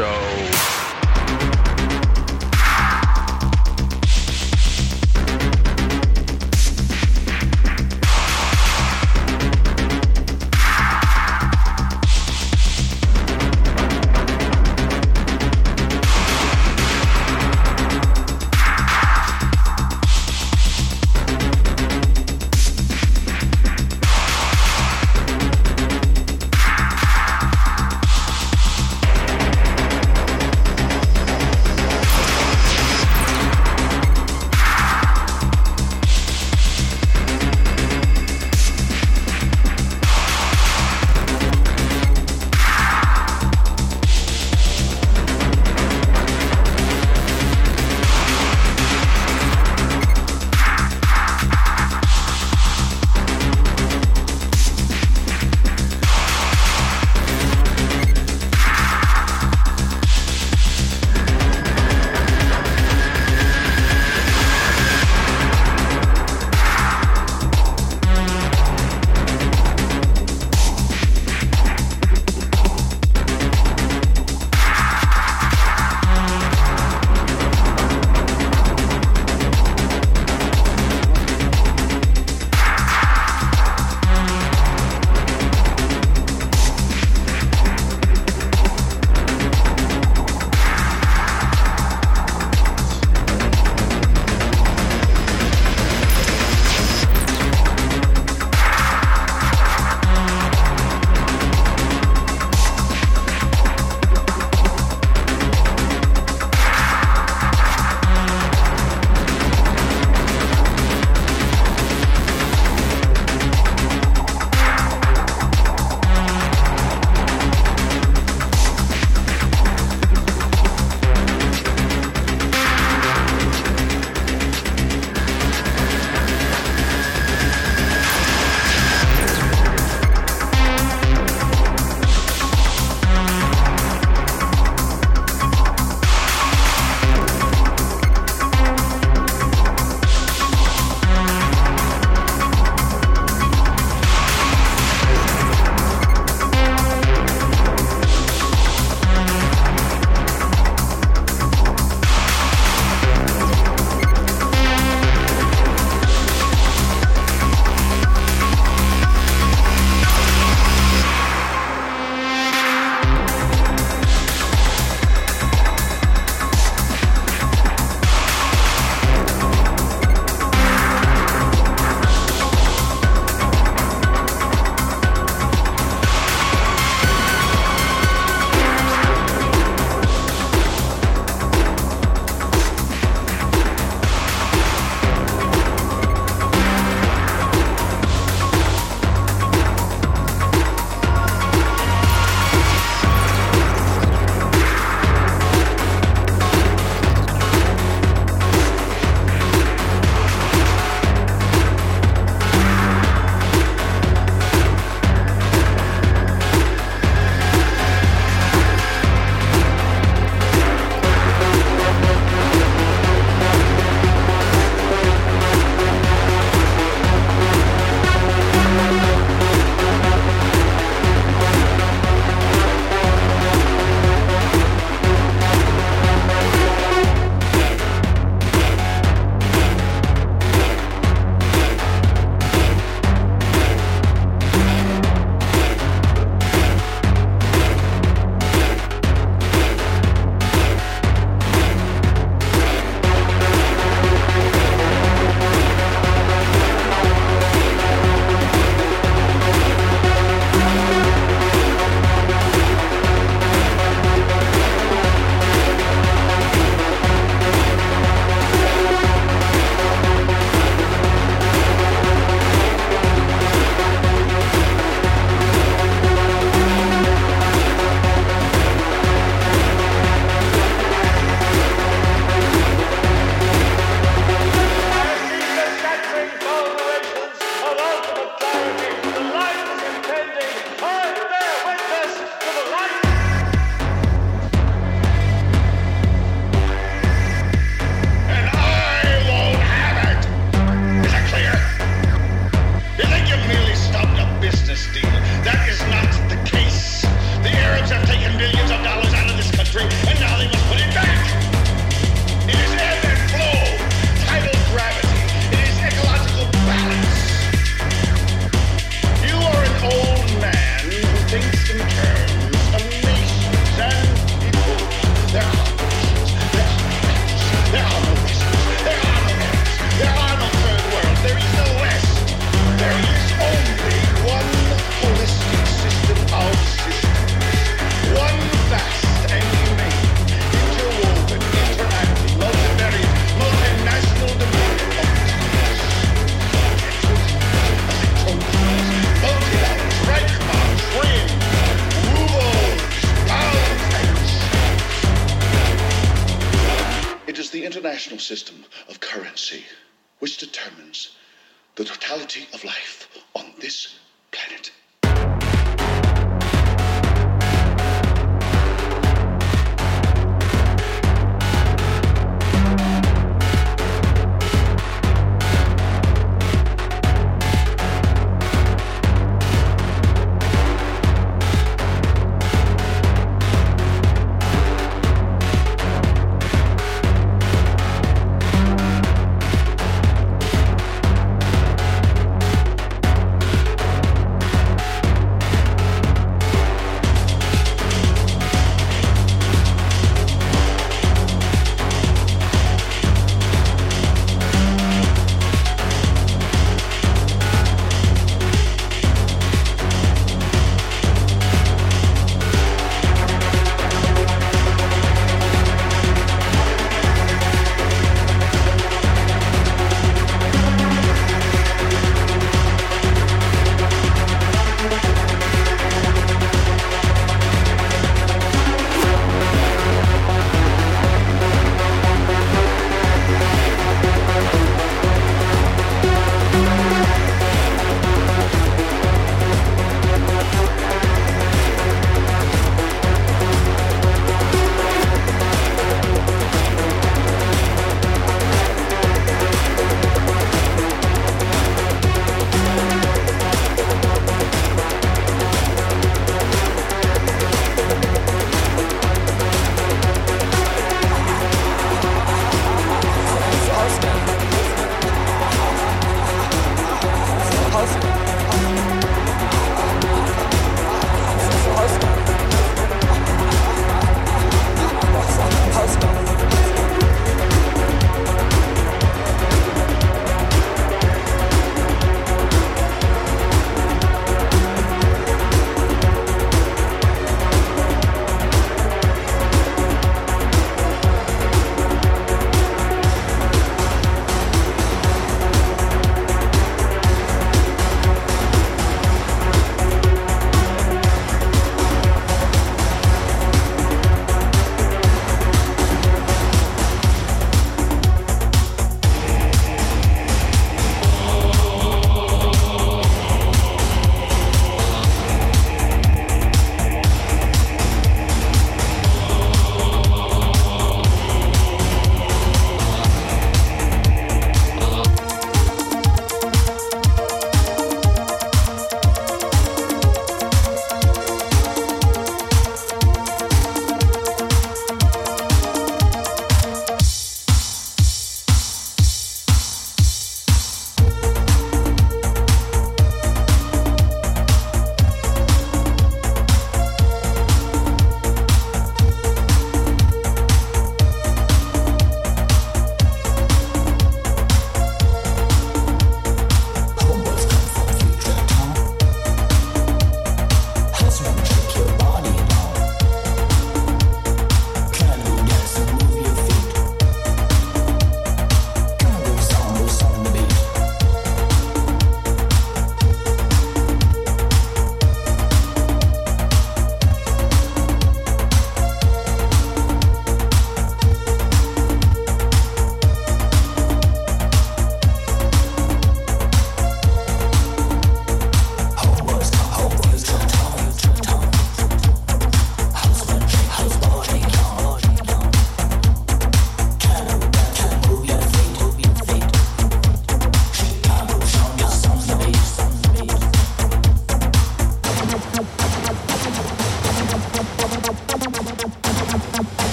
So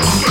Show.